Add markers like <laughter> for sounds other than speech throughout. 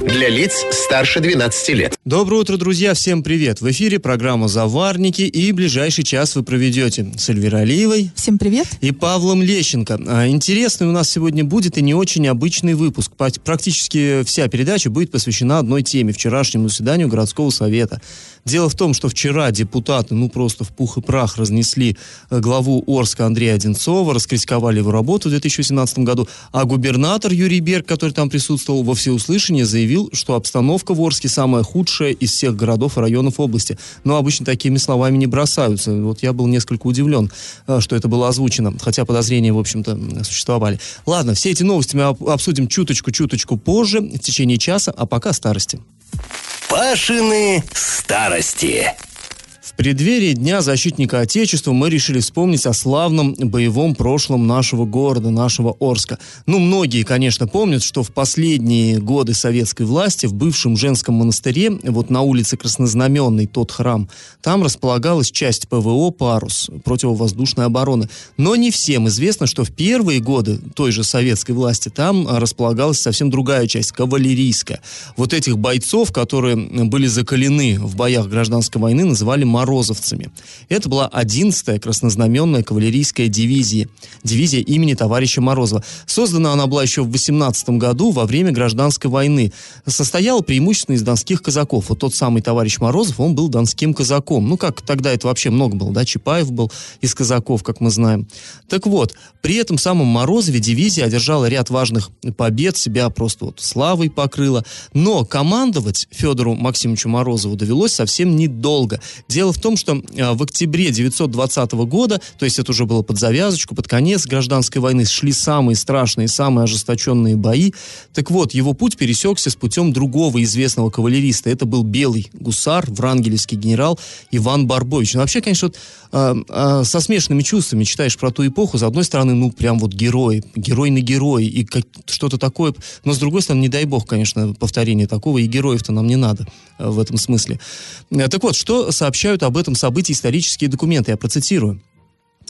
Для лиц старше 12 лет. Доброе утро, друзья, всем привет. В эфире программа «Заварники» и ближайший час вы проведете с Эльвирой Алиевой. Всем привет. И Павлом Лещенко. А, интересный у нас сегодня будет и не очень обычный выпуск. Практически вся передача будет посвящена одной теме – вчерашнему заседанию городского совета. Дело в том, что вчера депутаты, ну просто в пух и прах разнесли э, главу Орска Андрея Одинцова, раскритиковали его работу в 2018 году, а губернатор Юрий Берг, который там присутствовал во всеуслышание, заявил, что обстановка в Орске самая худшая из всех городов и районов области. Но обычно такими словами не бросаются. Вот я был несколько удивлен, э, что это было озвучено, хотя подозрения, в общем-то, существовали. Ладно, все эти новости мы обсудим чуточку-чуточку позже, в течение часа, а пока старости. Пашины старости. В преддверии Дня защитника Отечества мы решили вспомнить о славном боевом прошлом нашего города, нашего Орска. Ну, многие, конечно, помнят, что в последние годы советской власти в бывшем женском монастыре, вот на улице Краснознаменной, тот храм, там располагалась часть ПВО «Парус» противовоздушной обороны. Но не всем известно, что в первые годы той же советской власти там располагалась совсем другая часть, кавалерийская. Вот этих бойцов, которые были закалены в боях гражданской войны, называли морозовцами. Это была 11-я краснознаменная кавалерийская дивизия, дивизия имени товарища Морозова. Создана она была еще в 18 году во время гражданской войны. Состояла преимущественно из донских казаков. Вот тот самый товарищ Морозов, он был донским казаком. Ну, как тогда это вообще много было, да? Чапаев был из казаков, как мы знаем. Так вот, при этом самом Морозове дивизия одержала ряд важных побед, себя просто вот славой покрыла. Но командовать Федору Максимовичу Морозову довелось совсем недолго. Дело Дело в том, что э, в октябре 920 года, то есть это уже было под завязочку, под конец гражданской войны, шли самые страшные, самые ожесточенные бои. Так вот, его путь пересекся с путем другого известного кавалериста. Это был белый гусар, врангелевский генерал Иван Барбович. Ну, вообще, конечно, вот, э, э, со смешанными чувствами читаешь про ту эпоху. С одной стороны, ну, прям вот герой, герой на герой, и как, что-то такое. Но с другой стороны, не дай бог, конечно, повторение такого, и героев-то нам не надо э, в этом смысле. Э, так вот, что сообщают сообщают об этом событии исторические документы. Я процитирую.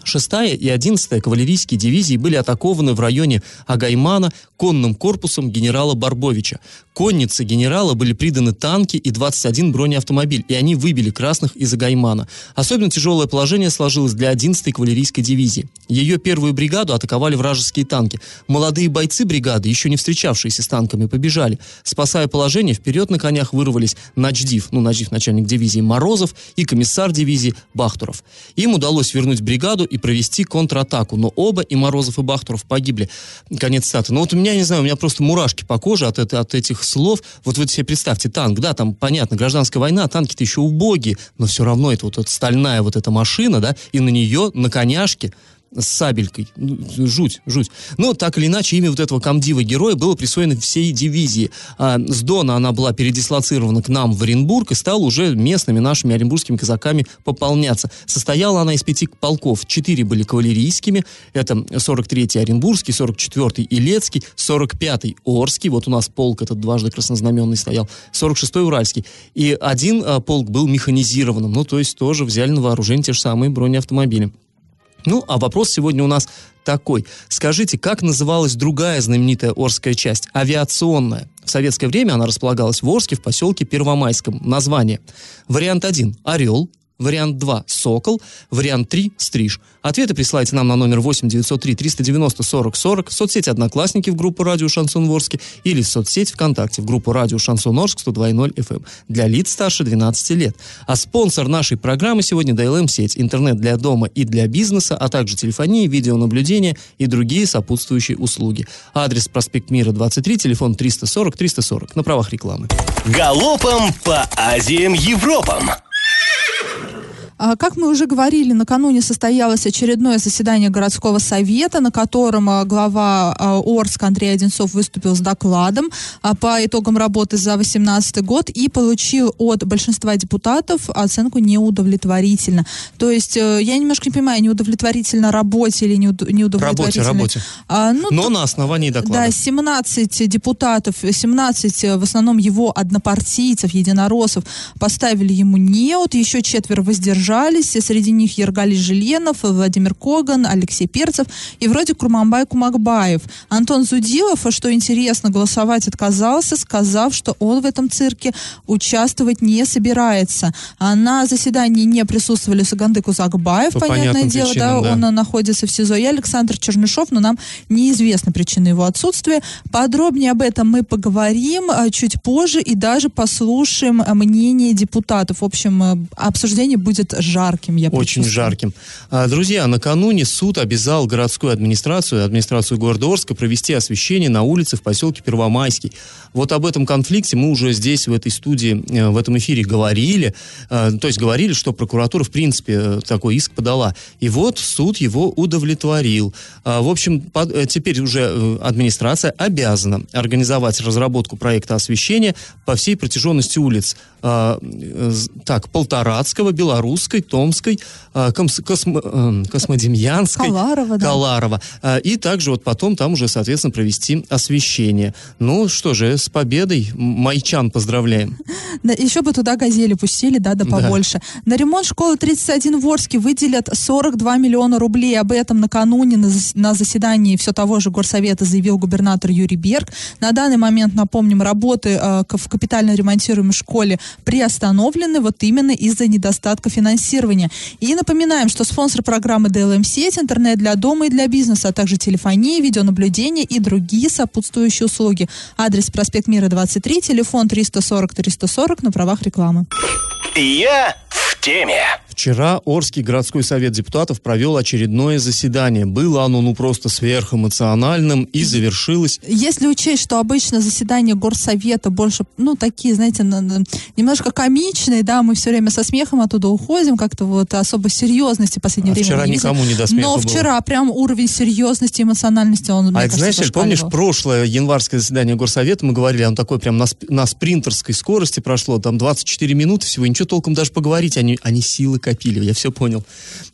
Шестая и одиннадцатая кавалерийские дивизии были атакованы в районе Агаймана конным корпусом генерала Барбовича. Коннице генерала были приданы танки и 21 бронеавтомобиль, и они выбили красных из Агаймана. Особенно тяжелое положение сложилось для 11-й кавалерийской дивизии. Ее первую бригаду атаковали вражеские танки. Молодые бойцы бригады, еще не встречавшиеся с танками, побежали. Спасая положение, вперед на конях вырвались Начдив, ну, Начдив начальник дивизии Морозов и комиссар дивизии Бахтуров. Им удалось вернуть бригаду и провести контратаку, но оба, и Морозов, и Бахтуров, погибли. Конец статы. Но вот у меня, не знаю, у меня просто мурашки по коже от, это, от этих слов. Вот вы себе представьте, танк, да, там, понятно, гражданская война, танки-то еще убогие, но все равно это вот эта стальная вот эта машина, да, и на нее, на коняшке, с сабелькой. Ну, жуть, жуть. Но так или иначе, имя вот этого комдива героя было присвоено всей дивизии. А, с Дона она была передислоцирована к нам в Оренбург и стала уже местными нашими оренбургскими казаками пополняться. Состояла она из пяти полков. Четыре были кавалерийскими. Это 43-й Оренбургский, 44-й Илецкий, 45-й Орский. Вот у нас полк этот дважды краснознаменный стоял. 46-й Уральский. И один а, полк был механизированным. Ну, то есть тоже взяли на вооружение те же самые бронеавтомобили. Ну, а вопрос сегодня у нас такой. Скажите, как называлась другая знаменитая Орская часть? Авиационная. В советское время она располагалась в Орске, в поселке Первомайском. Название. Вариант 1 – Орел. Вариант 2 – Сокол. Вариант 3 – Стриж. Ответы присылайте нам на номер 8 903 390 40 40 в соцсети «Одноклассники» в группу «Радио Шансон Ворске» или в соцсети ВКонтакте в группу «Радио Шансон Орск» 102.0 FM эм для лиц старше 12 лет. А спонсор нашей программы сегодня DLM-сеть, интернет для дома и для бизнеса, а также телефония, видеонаблюдение и другие сопутствующие услуги. Адрес проспект Мира 23, телефон 340 340 на правах рекламы. Галопом по Азиям Европам! А, как мы уже говорили, накануне состоялось очередное заседание городского совета, на котором а, глава а, Орска Андрей Одинцов выступил с докладом по итогам работы за 2018 год и получил от большинства депутатов оценку неудовлетворительно. То есть э, я немножко не понимаю, неудовлетворительно работе или неудовлетворительно... Работе, работе. А, ну, Но на основании доклада. Да, 17 депутатов, 17 в основном его однопартийцев, единороссов, поставили ему неуд, еще четверо воздержались, среди них Ергали Желенов, Владимир Коган, Алексей Перцев и вроде Курманбай Кумакбаев. Антон Зудилов, что интересно, голосовать отказался, сказав, что он в этом цирке участвовать не собирается. А на заседании не присутствовали Саганды Кузакбаев, По понятное дело, причинам, да, да, он находится в СИЗО, и Александр Чернышов, но нам неизвестны причины его отсутствия. Подробнее об этом мы поговорим а, чуть позже и даже послушаем а, мнение депутатов. В общем, а, обсуждение будет жарким, я Очень жарким. Друзья, накануне суд обязал городскую администрацию, администрацию города Орска провести освещение на улице в поселке Первомайский. Вот об этом конфликте мы уже здесь, в этой студии, э, в этом эфире говорили. Э, то есть говорили, что прокуратура, в принципе, э, такой иск подала. И вот суд его удовлетворил. В общем, теперь уже администрация обязана организовать разработку проекта освещения по всей протяженности улиц а, так, Полторацкого, Белорусской, Томской, а, Комс, Космо, э, Космодемьянской, Каларова, да. Каларова. А, и также вот потом там уже, соответственно, провести освещение. Ну что же, с победой майчан поздравляем. <laughs> Да, еще бы туда газели пустили, да, да побольше. Да. На ремонт школы 31 в Орске выделят 42 миллиона рублей. Об этом накануне на, на заседании все того же горсовета заявил губернатор Юрий Берг. На данный момент, напомним, работы э, в капитально ремонтируемой школе приостановлены вот именно из-за недостатка финансирования. И напоминаем, что спонсор программы DLM сеть, интернет для дома и для бизнеса, а также телефония, видеонаблюдение и другие сопутствующие услуги. Адрес проспект Мира 23, телефон 340 340 на правах рекламы. Я в теме. Вчера Орский городской совет депутатов провел очередное заседание. Было оно ну просто сверхэмоциональным и завершилось. Если учесть, что обычно заседания горсовета больше, ну, такие, знаете, немножко комичные, да, мы все время со смехом оттуда уходим, как-то вот особо серьезности в последнее а время. Вчера не никому не до смеха Но было. вчера прям уровень серьезности, эмоциональности, он, А это, знаешь, помнишь, прошлое январское заседание горсовета, мы говорили, он такой прям на, на спринтерской скорости прошло, там 24 минуты всего, ничего толком даже поговорить, они, они силы копили, я все понял.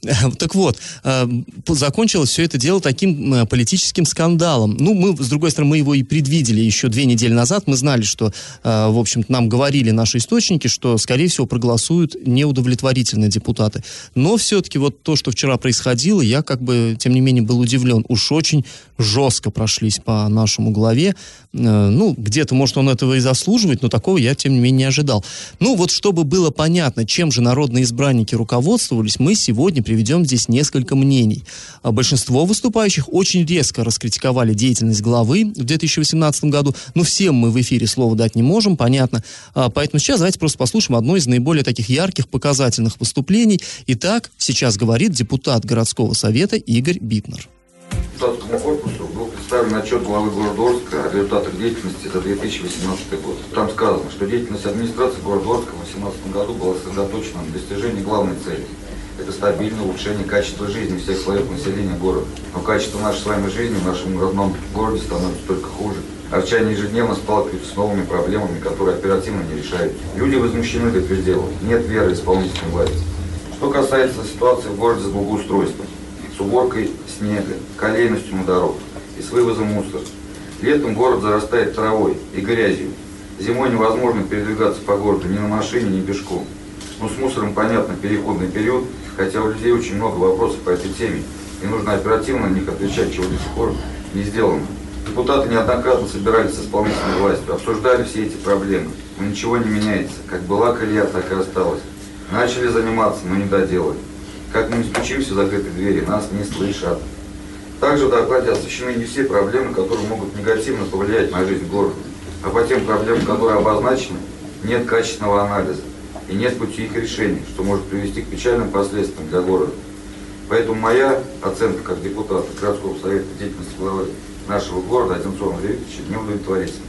<laughs> Так вот, э, закончилось все это дело таким э, политическим скандалом. Ну, мы, с другой стороны, мы его и предвидели еще две недели назад. Мы знали, что, э, в общем-то, нам говорили наши источники, что, скорее всего, проголосуют неудовлетворительные депутаты. Но все-таки вот то, что вчера происходило, я как бы, тем не менее, был удивлен. Уж очень жестко прошлись по нашему главе. Ну, где-то, может, он этого и заслуживает, но такого я, тем не менее, не ожидал. Ну, вот чтобы было понятно, чем же народные избранники руководствовались, мы сегодня приведем здесь несколько мнений. А большинство выступающих очень резко раскритиковали деятельность главы в 2018 году, но всем мы в эфире слово дать не можем, понятно. А, поэтому сейчас давайте просто послушаем одно из наиболее таких ярких, показательных выступлений. Итак, сейчас говорит депутат городского совета Игорь Битнер. Корпусу был представлен отчет главы города Орска о результатах деятельности за 2018 год. Там сказано, что деятельность администрации города Орска в 2018 году была сосредоточена на достижении главной цели – это стабильное улучшение качества жизни всех слоев населения города. Но качество нашей с вами жизни в нашем родном городе становится только хуже. Арчане ежедневно сталкиваются с новыми проблемами, которые оперативно не решают. Люди возмущены до предела. Нет веры исполнительной власти. Что касается ситуации в городе с благоустройством, с уборкой снега, колейностью на дорогах, и с вывозом мусора. Летом город зарастает травой и грязью. Зимой невозможно передвигаться по городу ни на машине, ни пешком. Но с мусором, понятно, переходный период, хотя у людей очень много вопросов по этой теме, и нужно оперативно на них отвечать, чего до сих пор не сделано. Депутаты неоднократно собирались с исполнительной властью, обсуждали все эти проблемы, но ничего не меняется. Как была колея, так и осталась. Начали заниматься, но не доделали. Как мы не стучимся в закрытые двери, нас не слышат. Также в докладе освещены не все проблемы, которые могут негативно повлиять на жизнь города. А по тем проблемам, которые обозначены, нет качественного анализа и нет пути их решения, что может привести к печальным последствиям для города. Поэтому моя оценка как депутата городского совета деятельности главы нашего города Одинцова Викторовича неудовлетворительна.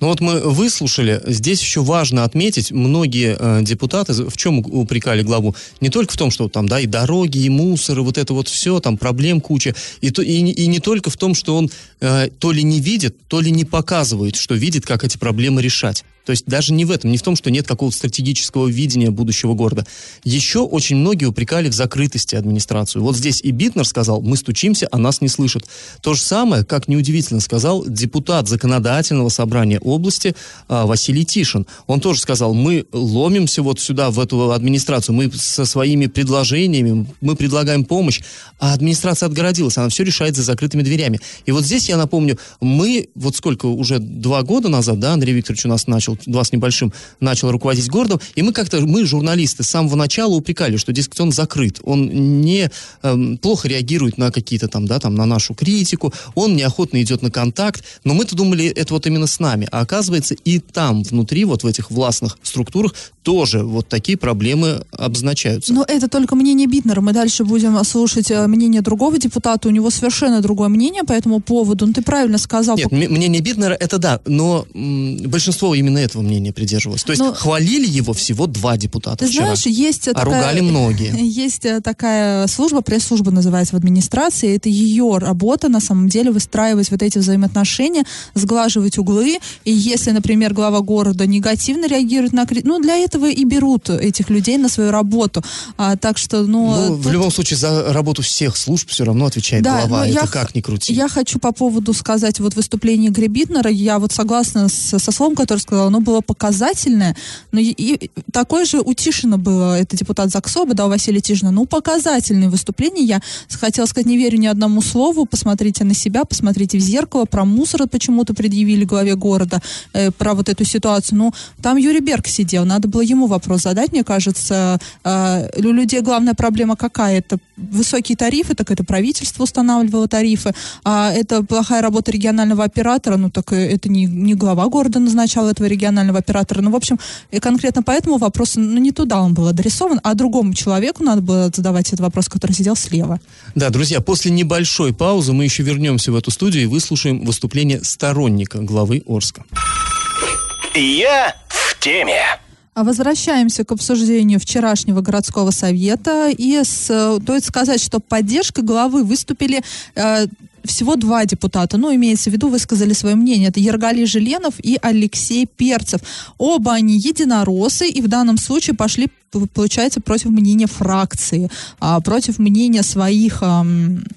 Но вот мы выслушали, здесь еще важно отметить, многие э, депутаты в чем упрекали главу? Не только в том, что там, да, и дороги, и мусор, и вот это вот все, там проблем куча, и, то, и, и не только в том, что он э, то ли не видит, то ли не показывает, что видит, как эти проблемы решать. То есть даже не в этом, не в том, что нет какого-то стратегического видения будущего города. Еще очень многие упрекали в закрытости администрацию. Вот здесь и Битнер сказал, мы стучимся, а нас не слышат. То же самое, как неудивительно сказал депутат законодательного собрания области а, Василий Тишин. Он тоже сказал, мы ломимся вот сюда, в эту администрацию, мы со своими предложениями, мы предлагаем помощь, а администрация отгородилась, она все решает за закрытыми дверями. И вот здесь я напомню, мы вот сколько, уже два года назад, да, Андрей Викторович у нас начал два с небольшим, начал руководить городом, и мы как-то, мы, журналисты, с самого начала упрекали, что, дескать, он закрыт, он не эм, плохо реагирует на какие-то там, да, там, на нашу критику, он неохотно идет на контакт, но мы-то думали, это вот именно с нами, а оказывается и там, внутри, вот в этих властных структурах, тоже вот такие проблемы обозначаются. Но это только мнение Битнера, мы дальше будем слушать э, мнение другого депутата, у него совершенно другое мнение по этому поводу, ну ты правильно сказал. Нет, мнение Битнера это да, но м, большинство именно этого мнения придерживалось. То есть Но... хвалили его всего два депутата Ты вчера, знаешь, есть а такая, ругали многие. <laughs> Есть э, такая служба, пресс-служба называется в администрации. Это ее работа, на самом деле, выстраивать вот эти взаимоотношения, сглаживать углы. И если, например, глава города негативно реагирует на критику, ну, для этого и берут этих людей на свою работу. А, так что, ну... ну тут... В любом случае, за работу всех служб все равно отвечает да, глава. Это я, как ни крути. Я хочу по поводу сказать вот выступление Гребитнера. Я вот согласна с, со словом, которое сказал, оно было показательное, но и, и такое же у Тишина было, это депутат Заксоба, да, у Василия Тишина, ну, показательное выступление. Я хотела сказать, не верю ни одному слову, посмотрите на себя, посмотрите в зеркало, про мусор почему-то предъявили главе города, э, про вот эту ситуацию. Ну, там Юрий Берг сидел, надо было ему вопрос задать, мне кажется. Э, у людей главная проблема какая? Это высокие тарифы, так это правительство устанавливало тарифы, а это плохая работа регионального оператора, ну, так это не, не глава города назначал этого регионального оператора. Ну, в общем, и конкретно по этому вопросу, ну, не туда он был адресован, а другому человеку надо было задавать этот вопрос, который сидел слева. Да, друзья, после небольшой паузы мы еще вернемся в эту студию и выслушаем выступление сторонника главы Орска. Я в теме. А возвращаемся к обсуждению вчерашнего городского совета. И с, стоит сказать, что поддержка главы выступили э, всего два депутата, ну, имеется в виду, высказали свое мнение. Это Ергали Желенов и Алексей Перцев. Оба они единоросы и в данном случае пошли получается, против мнения фракции, а, против мнения своих а,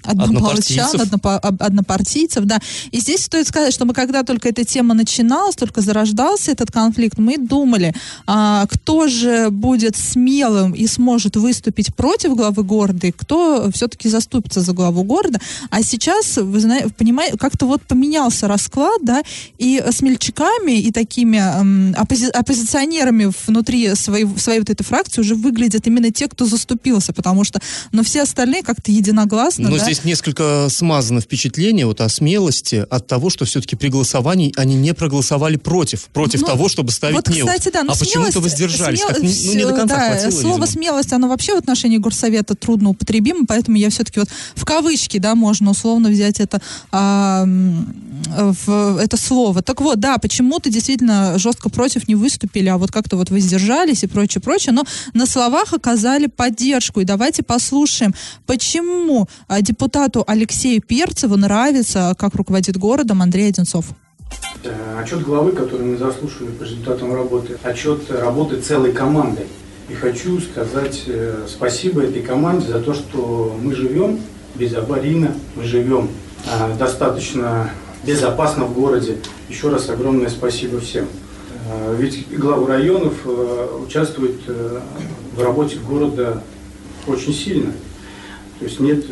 однополчан, однопо, однопартийцев, да. И здесь стоит сказать, что мы когда только эта тема начиналась, только зарождался этот конфликт, мы думали, а, кто же будет смелым и сможет выступить против главы города, и кто все-таки заступится за главу города. А сейчас, вы знаете, понимаете, как-то вот поменялся расклад, да, и смельчаками, и такими эм, оппози оппозиционерами внутри своей, своей вот этой фракции фракции уже выглядят именно те, кто заступился, потому что, но все остальные как-то единогласно. Но да? здесь несколько смазано впечатление вот о смелости от того, что все-таки при голосовании они не проголосовали против, против ну, того, чтобы ставить вот, неуд. Кстати, да, но а почему-то воздержались. Смел... Как, ну, не до конца да, хватило, Слово видимо. смелость, оно вообще в отношении горсовета трудно употребимо, поэтому я все-таки вот в кавычки, да, можно условно взять это, а, в, это слово. Так вот, да, почему-то действительно жестко против не выступили, а вот как-то вот воздержались и прочее, прочее, но на словах оказали поддержку. И давайте послушаем, почему а, депутату Алексею Перцеву нравится, как руководит городом Андрей Одинцов. Э, отчет главы, который мы заслушали по результатам работы, отчет работы целой команды. И хочу сказать э, спасибо этой команде за то, что мы живем безаварийно, мы живем э, достаточно безопасно в городе. Еще раз огромное спасибо всем. Э, ведь главы районов э, участвуют э, в работе города очень сильно. То есть нет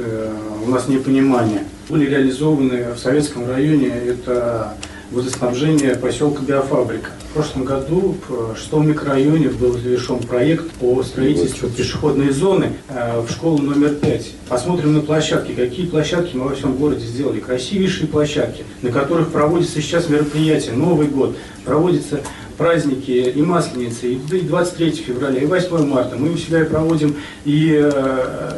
у нас непонимания. Были реализованы в Советском районе это водоснабжение поселка Биофабрика. В прошлом году в шестом микрорайоне был завершен проект по строительству пешеходной зоны в школу номер пять. Посмотрим на площадки. Какие площадки мы во всем городе сделали? Красивейшие площадки, на которых проводится сейчас мероприятие. Новый год. Проводится праздники и Масленицы, и 23 февраля, и 8 марта. Мы у себя проводим и э,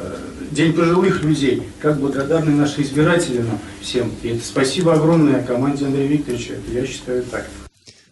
День пожилых людей. Как благодарны наши избиратели нам всем. И это спасибо огромное команде Андрея Викторовича. Я считаю так.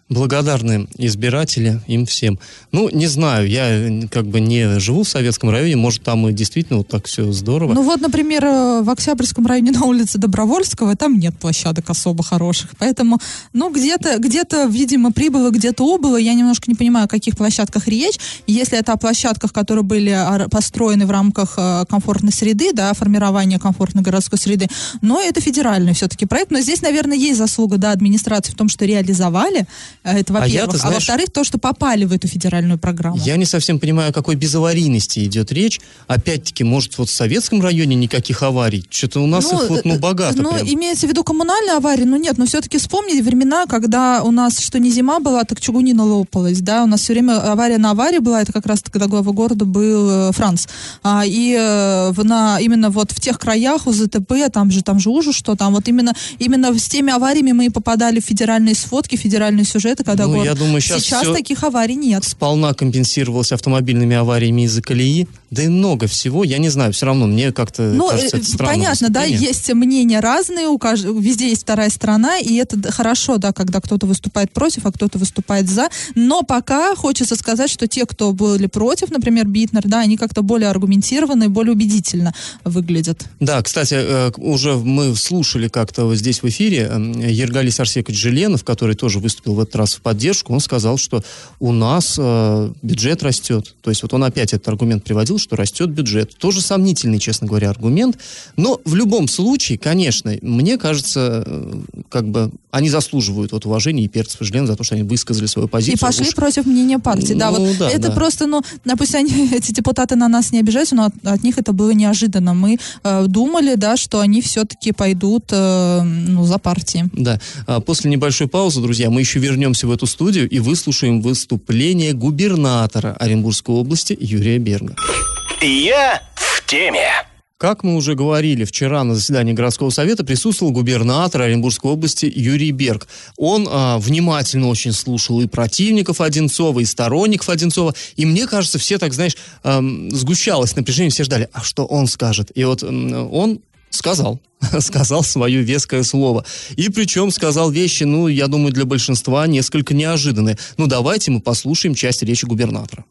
Благодарны избиратели им всем. Ну, не знаю, я э, как бы не живу в Советском районе, может, там и действительно вот так все здорово. Ну вот, например, э, в Октябрьском районе на улице Добровольского там нет площадок особо хороших, поэтому, ну, где-то, где-то, видимо, прибыло, где-то убыло, я немножко не понимаю, о каких площадках речь, если это о площадках, которые были а, построены в рамках э, комфортной среды, да, формирования комфортной городской среды, но это федеральный все-таки проект, но здесь, наверное, есть заслуга, да, администрации в том, что реализовали, это во-первых, я-то, а, знаешь, во-вторых, то, что попали в эту федеральную программу. Я не совсем понимаю, о какой безаварийности идет речь. Опять-таки, может, вот в советском районе никаких аварий? Что-то у нас их вот, ну, э, богато Ну, прям. имеется в виду коммунальные аварии, ну нет, но все-таки вспомните времена, когда у нас что не зима была, так чугунина лопалась, да, у нас все время авария на аварии была, это как раз когда глава города был э, Франц. А, и э, в, на, именно вот в тех краях у ЗТП, там же, там же ужас, что там, вот именно, именно с теми авариями мы и попадали в федеральные сводки, федеральные сюжеты, когда Ну, город... я думаю, Сейчас всё- таких аварий нет. Сполна компенсировалось автомобильными авариями из-за колеи. Да и много всего. Я не знаю, все равно мне как-то Ну, кажется, э, это странное понятно, да, есть мнения разные, у кажд... везде есть вторая сторона, и это хорошо, да, когда кто-то выступает против, а кто-то выступает за. Но пока хочется сказать, что те, кто были против, например, Битнер, да, они как-то более аргументированно и более убедительно выглядят. Да, кстати, э, уже мы слушали как-то здесь в эфире Ергалис Арсекович Желенов, который тоже выступил в этот раз в поддержку, он сказал, что у нас э, бюджет растет. То есть вот он опять этот аргумент приводил, что растет бюджет. Тоже сомнительный, честно говоря, аргумент. Но в любом случае, конечно, мне кажется, э, как бы они заслуживают вот уважения и Перцев и за то, что они высказали свою позицию. И пошли Уж- против мнения партии. Да, Ну, вот да, это да. просто, ну, да, пусть они, <laughs> эти депутаты на нас не обижаются, но от, от них это было неожиданно. Мы э, думали, да, что они все-таки пойдут, э, ну, за партией. Да. А После небольшой паузы, друзья, мы еще вернемся в эту студию и выслушаем выступление губернатора Оренбургской области Юрия Берга. Я в теме. Как мы уже говорили, вчера на заседании городского совета присутствовал губернатор Оренбургской области Юрий Берг. Он а, внимательно очень слушал и противников Одинцова, и сторонников Одинцова. И мне кажется, все так, знаешь, ам, сгущалось напряжение, все ждали, а что он скажет? И вот м, он сказал, <laughs> сказал свое веское слово. И причем сказал вещи, ну, я думаю, для большинства несколько неожиданные. Ну, давайте мы послушаем часть речи губернатора.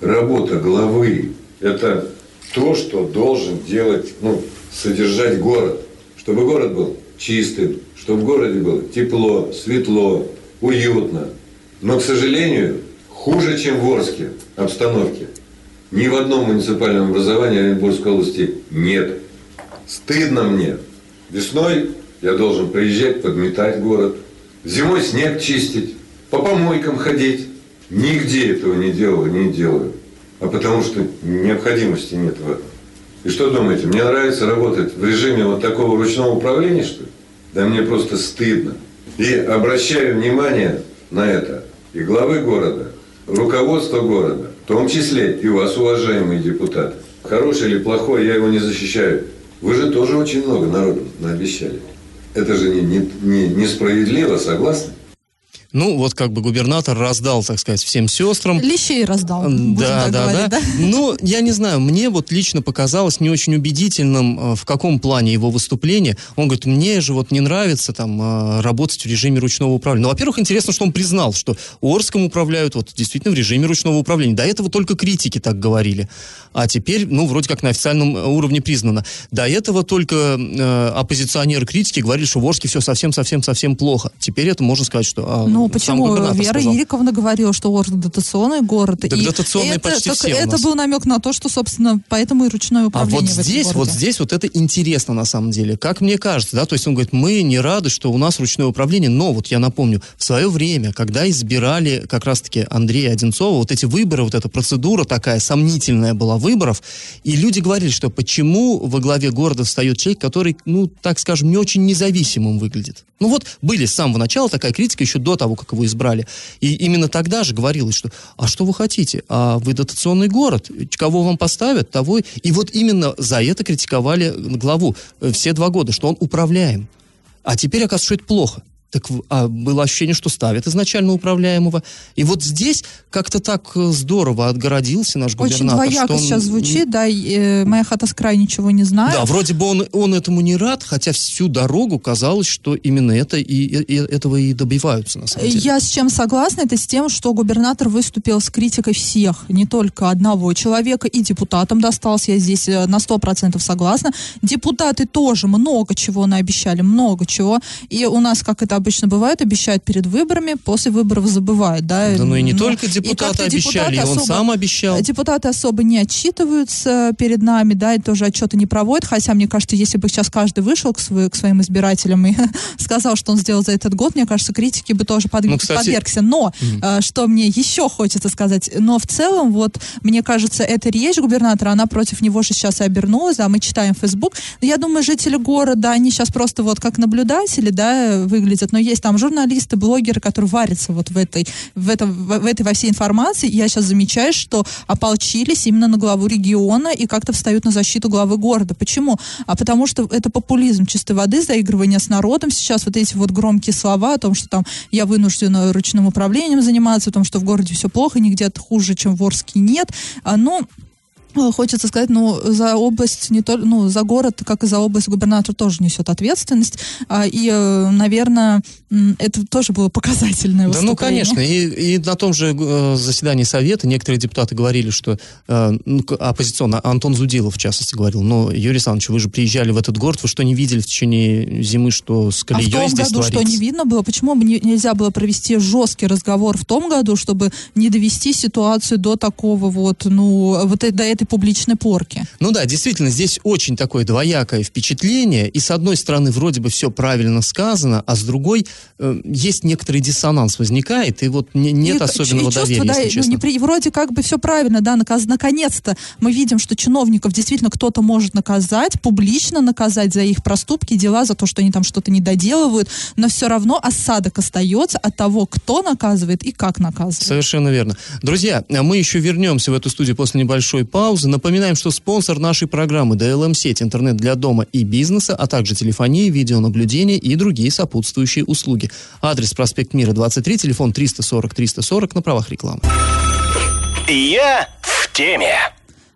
Работа главы – это то, что должен делать, ну, содержать город. Чтобы город был чистым, чтобы в городе было тепло, светло, уютно. Но, к сожалению, хуже, чем в Орске обстановке. Ни в одном муниципальном образовании Оренбургской области нет. Стыдно мне. Весной я должен приезжать, подметать город. Зимой снег чистить, по помойкам ходить. Нигде этого не делал и не делаю. А потому что необходимости нет в этом. И что думаете, мне нравится работать в режиме вот такого ручного управления, что ли? Да мне просто стыдно. И обращаю внимание на это и главы города, руководство города, в том числе и вас, уважаемые депутаты. Хороший или плохой, я его не защищаю. Вы же тоже очень много народу наобещали. Это же не, не, не, несправедливо, согласны? Ну, вот как бы губернатор раздал, так сказать, всем сестрам. Лещей раздал, Да, да, говорить, да. Ну, я не знаю, мне вот лично показалось не очень убедительным, э, в каком плане его выступление. Он говорит, мне же вот не нравится там э, работать в режиме ручного управления. Ну, во-первых, интересно, что он признал, что Орском управляют вот действительно в режиме ручного управления. До этого только критики так говорили. А теперь, ну, вроде как на официальном э, уровне признано. До этого только э, оппозиционеры критики говорили, что в Орске все совсем-совсем-совсем плохо. Теперь это можно сказать, что... а, Ну, сам почему? Вера сказал. Ириковна говорила, что Орск дотационный город. Так и дотационные это, почти все Это был намек на то, что, собственно, поэтому и ручное А управление вот в этом здесь, вот здесь вот это интересно на самом деле. Как мне кажется, да, то есть он говорит, мы не рады, что у нас ручное управление, но вот я напомню, в свое время, когда избирали как раз-таки Андрея Одинцова, вот эти выборы, вот эта процедура такая сомнительная была выборов, и люди говорили, что почему во главе города встает человек, который, ну, так скажем, не очень независимым выглядит. Ну вот были с самого начала такая критика, еще до того, как его избрали. И именно тогда же говорилось, что а что вы хотите? А вы дотационный город. Кого вам поставят, того... и- И вот именно за это критиковали главу э, все два года, что он управляем. А теперь, оказывается, что это плохо. Так а было ощущение, что ставят изначально управляемого. И вот здесь как-то так э, здорово отгородился наш Очень губернатор. двояко что он сейчас звучит, да, э, моя хата с края ничего не знает. Да, вроде бы он, он этому не рад, хотя всю дорогу казалось, что именно это и, и- этого и добиваются на самом деле. Я с чем согласна, это с тем, что губернатор выступил с критикой всех, не только одного человека, и депутатам достался, я здесь э, на сто процентов согласна. Депутаты тоже много чего наобещали, много чего, и у нас, как это обычно бывает, обещают перед выборами, после выборов забывают, да. Да ну и не Ну, только депутаты обещали, он особо- сам обещал. Депутаты особо не отчитываются перед нами, да, и тоже отчеты не проводят, хотя, мне кажется, если бы сейчас каждый вышел к, свой- к своим избирателям и <laughs> сказал, что он сделал за этот год, мне кажется, критики бы тоже под- Ну, кстати- подвергся. Но, э, что мне еще хочется сказать, но в целом, вот, мне кажется, эта речь губернатора, она против него же сейчас и обернулась, да, мы читаем Facebook, но я думаю, жители города, они сейчас просто вот как наблюдатели, да, выглядят, но есть там журналисты, блогеры, которые варятся вот в этой, в этом, в, этой во всей информации, я сейчас замечаю, что ополчились именно на главу региона и как-то встают на защиту главы города. Почему? А потому что это популизм чистой воды, заигрывание с народом. Сейчас вот эти вот громкие слова о том, что там я вынуждена ручным управлением заниматься, о том, что в городе все плохо, нигде хуже, чем в Орске нет. А, ну, э, Хочется сказать, ну, за область, не только, ну, за город, как и за область, губернатор тоже несет ответственность. А, и, э, наверное, это тоже было показательное Да, ну, конечно. И, и на том же э, заседании Совета некоторые депутаты говорили, что э, ну, оппозиционно, Антон Зудилов, в частности, говорил, но, Юрий Александрович, вы же приезжали в этот город, вы что, не видели в течение зимы, что с А в колеей том здесь году что творится? не видно было? Почему бы не- нельзя было провести жесткий разговор в том году, чтобы не довести ситуацию до такого вот, ну, вот э- до этой публичной порки? Ну да, действительно, здесь очень такое двоякое впечатление, и с одной стороны вроде бы все правильно сказано, а с другой э, есть некоторый диссонанс возникает, и вот не- нет И особенного и чувство, доверия, да, если ну, честно. непри- вроде как бы все правильно, да, наказ- наконец-то мы видим, что чиновников действительно кто-то может наказать, публично наказать за их проступки, дела, за то, что они там что-то не доделывают, но все равно осадок остается от того, кто наказывает и как наказывает. Совершенно верно. Друзья, а мы еще вернемся в эту студию после небольшой паузы. Напоминаем, что спонсор нашей программы DLM-сеть, интернет для дома и бизнеса, а также телефония, видеонаблюдение и другие сопутствующие услуги. Адрес проспект Мира, 23, телефон 340-340 на правах рекламы. Я в теме.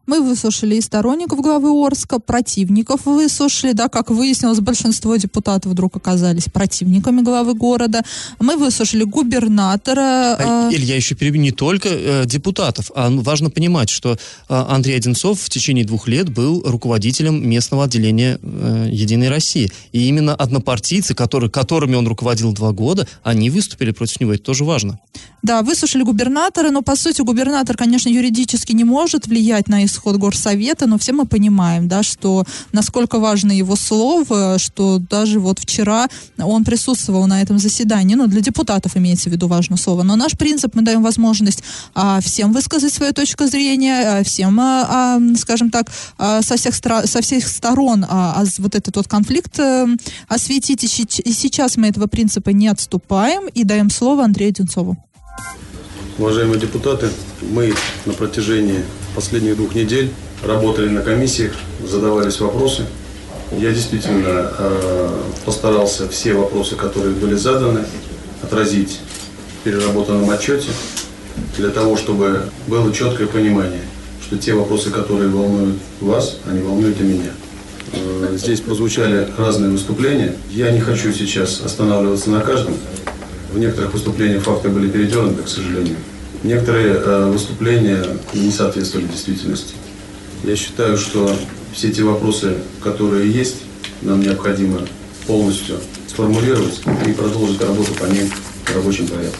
Мы выслушали и сторонников главы Орска, противников выслушали, да, как выяснилось, большинство депутатов вдруг оказались противниками главы города. Мы выслушали губернатора. А, э, Иль, я еще перебью не только э, депутатов, а ну, важно понимать, что э, Андрей Одинцов в течение двух лет был руководителем местного отделения э, Единой России. И именно однопартийцы, которые, которыми он руководил два года, они выступили против него. Это тоже важно. Да, выслушали губернатора, но по сути губернатор, конечно, юридически не может влиять на исход горсовета, но все мы понимаем, да, что насколько важно его слово, что даже вот вчера он присутствовал на этом заседании, ну, для депутатов имеется в виду важное слово, но наш принцип, мы даем возможность а, всем высказать свою точку зрения, а, всем, а, а, скажем так, а, со, всех стра- со всех сторон а, а, вот этот вот конфликт э, осветить, и, и сейчас мы этого принципа не отступаем. И даем слово Андрею Одинцову. Уважаемые депутаты, мы на протяжении последних двух недель работали на комиссиях, задавались вопросы. Я действительно э, постарался все вопросы, которые были заданы, отразить в переработанном отчете, для того, чтобы было четкое понимание, что те вопросы, которые волнуют вас, они волнуют и меня. Э, Здесь прозвучали разные выступления. Я не хочу сейчас останавливаться на каждом. В некоторых выступлениях факты были передернуты, к сожалению. Некоторые э, выступления не соответствовали действительности. Я считаю, что все те вопросы, которые есть, нам необходимо полностью сформулировать и продолжить работу по ним в рабочем порядке.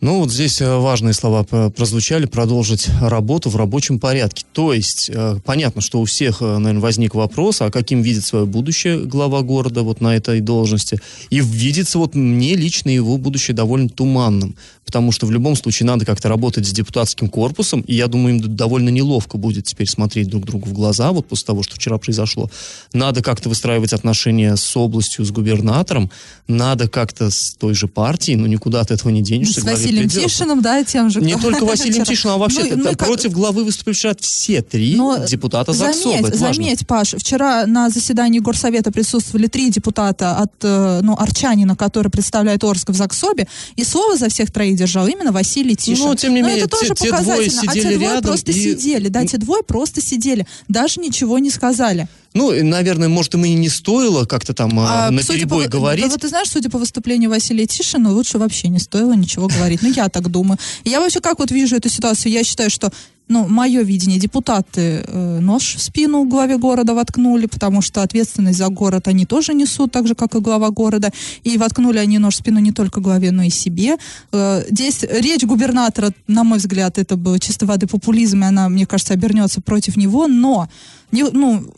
Ну, вот здесь э, важные слова прозвучали, продолжить работу в рабочем порядке. То есть, э, понятно, что у всех, наверное, возник вопрос, а каким видит свое будущее глава города вот на этой должности. И видится вот мне лично его будущее довольно туманным. Потому что в любом случае надо как-то работать с депутатским корпусом, и я думаю, им довольно неловко будет теперь смотреть друг другу в глаза, вот после того, что вчера произошло. Надо как-то выстраивать отношения с областью, с губернатором, надо как-то с той же партией, но никуда от этого не денешься. Главе Василием. Тишиным, да, тем же. Не только <laughs> Василием. Тишиным, а вообще Ну, ну, как- против главы выступили вчера все три Но депутата ЗАГСОБ. заметь, заметь, Паш, вчера на заседании Горсовета присутствовали три депутата от, э, ну, Арчанина, который представляет Орск в ЗАГСОБе, и слово за всех троих держал именно Василий Тишин. Ну, тем не Но менее, это те- тоже те двое показательно. а сидели те двое рядом просто и- сидели, да, те двое просто сидели, даже ничего не сказали. Ну, наверное, может, им и не стоило как-то там а, А, на перебой по- говорить. Да, вот ты знаешь, судя по выступлению Василия Тишина, лучше вообще не стоило ничего говорить. Ну, я так думаю. Я вообще как вот вижу эту ситуацию, я считаю, что ну, мое видение, депутаты э, нож в спину главе города воткнули, потому что ответственность за город они тоже несут, так же, как и глава города. И воткнули они нож в спину не только главе, но и себе. Э, здесь речь губернатора, на мой взгляд, это был чистой воды популизм, и она, мне кажется, обернется против него, но не, ну,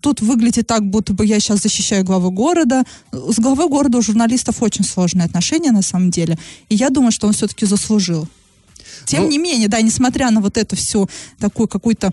тут выглядит так, будто бы я сейчас защищаю главу города. С главой города у журналистов очень сложные отношения на самом деле. И я думаю, что он все-таки заслужил. Тем Ну- не менее, да, несмотря на вот эту всю такую какую-то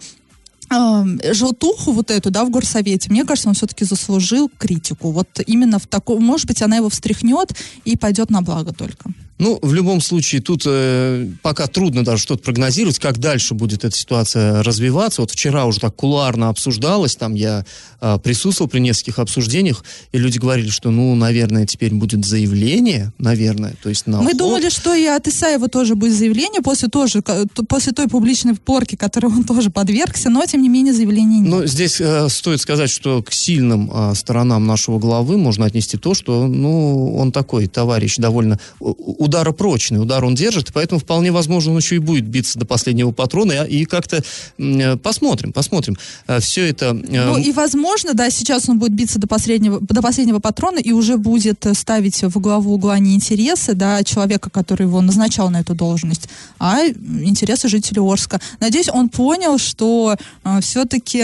эм, желтуху вот эту, да, в горсовете, мне кажется, он все-таки заслужил критику. Вот именно в таком, может быть, она его встряхнет и пойдет на благо только. Ну, в любом случае, тут э, пока трудно даже что-то прогнозировать, как дальше будет эта ситуация развиваться. Вот вчера уже так кулуарно обсуждалось, там я э, присутствовал при нескольких обсуждениях, и люди говорили, что, ну, наверное, теперь будет заявление, наверное, то есть на Мы ход. думали, что и от Исаева тоже будет заявление после, тоже, после той публичной порки, которой он <laughs> тоже подвергся, но, тем не менее, заявления нет. Но здесь э, стоит сказать, что к сильным э, сторонам нашего главы можно отнести то, что, ну, он такой товарищ довольно у- ударопрочный, удар он держит, поэтому вполне возможно он еще и будет биться до последнего патрона, и, и как-то э, посмотрим, посмотрим. все это... э, Ну и возможно, да, сейчас он будет биться до последнего, до последнего патрона и уже будет э, ставить в главу угла не интересы, да, человека, который его назначал на эту должность, а интересы жителей Орска. Надеюсь, он понял, что все-таки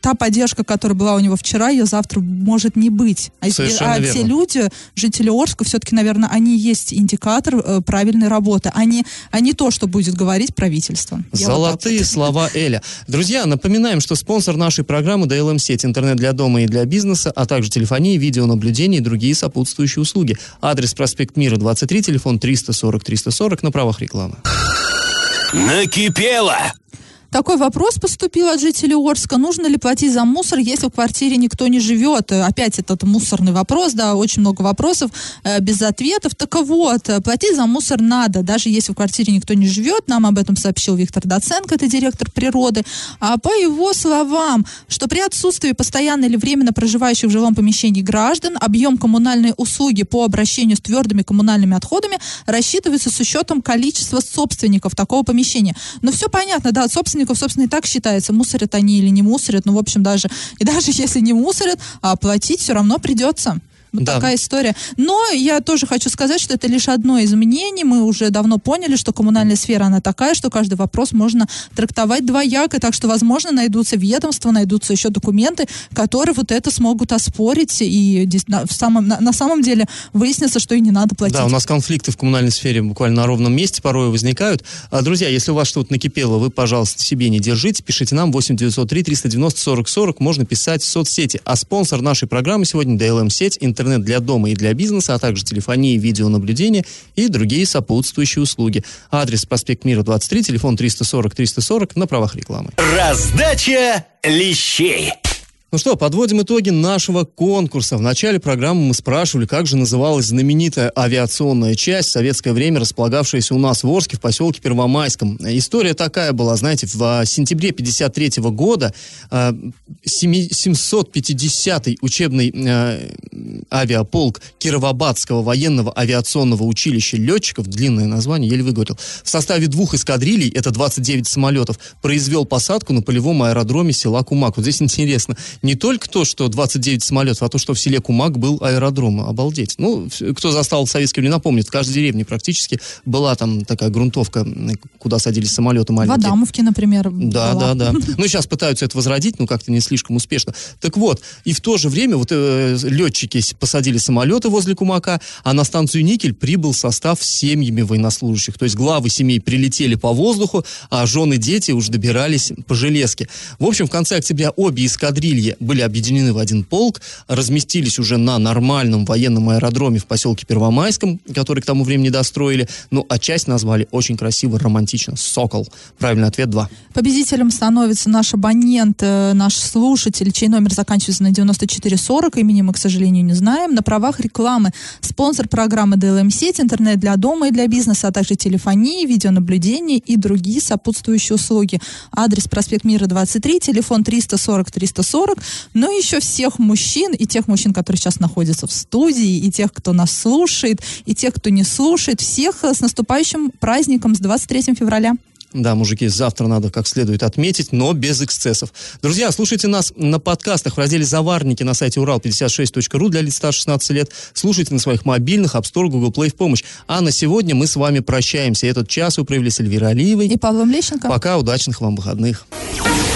та поддержка, которая была у него вчера, ее завтра может не быть. А, Совершенно а верно. те люди, жители Орска, все-таки, наверное, они есть индикатор э, правильной работы, а не, а не то, что будет говорить правительство. Я Золотые вот. слова Эля. Друзья, напоминаем, что спонсор нашей программы DLM сеть интернет для дома и для бизнеса, а также телефония, видеонаблюдение и другие сопутствующие услуги. Адрес проспект Мира 23, телефон 340 340 на правах рекламы. Накипело! Такой вопрос поступил от жителей Орска. Нужно ли платить за мусор, если в квартире никто не живет? Опять этот мусорный вопрос, да, очень много вопросов э, без ответов. Так вот, э, платить за мусор надо, даже если в квартире никто не живет. Нам об этом сообщил Виктор Доценко, это директор природы. А по его словам, что при отсутствии постоянно или временно проживающих в жилом помещении граждан, объем коммунальной услуги по обращению с твердыми коммунальными отходами рассчитывается с учетом количества собственников такого помещения. Но все понятно, да, от собственников, собственно, и так считается, мусорят они или не мусорят. Ну, в общем, даже, и даже <laughs> если не мусорят, а платить все равно придется. Вот Да. такая история. Но я тоже хочу сказать, что это лишь одно из мнений. Мы уже давно поняли, что коммунальная сфера, она такая, что каждый вопрос можно трактовать двояко. Так что, возможно, найдутся ведомства, найдутся еще документы, которые вот это смогут оспорить. И на, в самом, на, на самом деле выяснится, что и не надо платить. Да, у нас конфликты в коммунальной сфере буквально на ровном месте порой возникают. А, друзья, если у вас что-то накипело, вы, пожалуйста, себе не держите. Пишите нам 8 903 390 40 40. Можно писать в соцсети. А спонсор нашей программы сегодня DLM сеть, интернет для дома и для бизнеса, а также телефонии, видеонаблюдение и другие сопутствующие услуги. Адрес проспект Мира 23, телефон 340 340 на правах рекламы. Раздача лещей. Ну что, подводим итоги нашего конкурса. В начале программы мы спрашивали, как же называлась знаменитая авиационная часть в советское время, располагавшаяся у нас в Орске, в поселке Первомайском. История такая была, знаете, в а, сентябре 53 года а, семи- 750-й учебный а, авиаполк Кировобадского военного авиационного училища летчиков, длинное название, еле выговорил, в составе двух эскадрилей, это 29 самолетов, произвел посадку на полевом аэродроме села Кумак. Вот здесь интересно, не только то, что 29 самолетов, а то, что в селе Кумак был аэродром. Обалдеть. Ну, в- кто застал советские времена, помнит, в каждой деревне практически была там такая грунтовка, куда садились самолеты В маленькие. Адамовке, например, Да, была. да, да. <laughs> Ну, сейчас пытаются это возродить, но как-то не слишком успешно. Так вот, и в то же время вот э, летчики посадили самолеты возле Кумака, а на станцию Никель прибыл состав с семьями военнослужащих. То есть главы семей прилетели по воздуху, а жены, дети уже добирались по железке. В общем, в конце октября обе эскадрильи были объединены в один полк, разместились уже на нормальном военном аэродроме в поселке Первомайском, который к тому времени достроили. Ну, а часть назвали очень красиво, романтично. «Сокол». Правильный ответ 2. Победителем становится наш абонент, э, наш слушатель, чей номер заканчивается на 9440. Имени мы, к сожалению, не знаем. На правах рекламы. Спонсор программы DLM сеть, интернет для дома и для бизнеса, а также телефонии, видеонаблюдение и другие сопутствующие услуги. Адрес проспект Мира 23, телефон 340-340. Ну и еще всех мужчин и тех мужчин, которые сейчас находятся в студии, и тех, кто нас слушает, и тех, кто не слушает. Всех э, с наступающим праздником с 23 февраля. Да, мужики, завтра надо как следует отметить, но без эксцессов. Друзья, слушайте нас на подкастах в разделе «Заварники» на сайте урал56.ру для лиц старше 16 лет. Слушайте на своих мобильных, App Store, Google Play в помощь. А на сегодня мы с вами прощаемся. Этот час вы провели с Эльвирой Алиевой. И Павлом Лещенко. Пока, удачных вам выходных.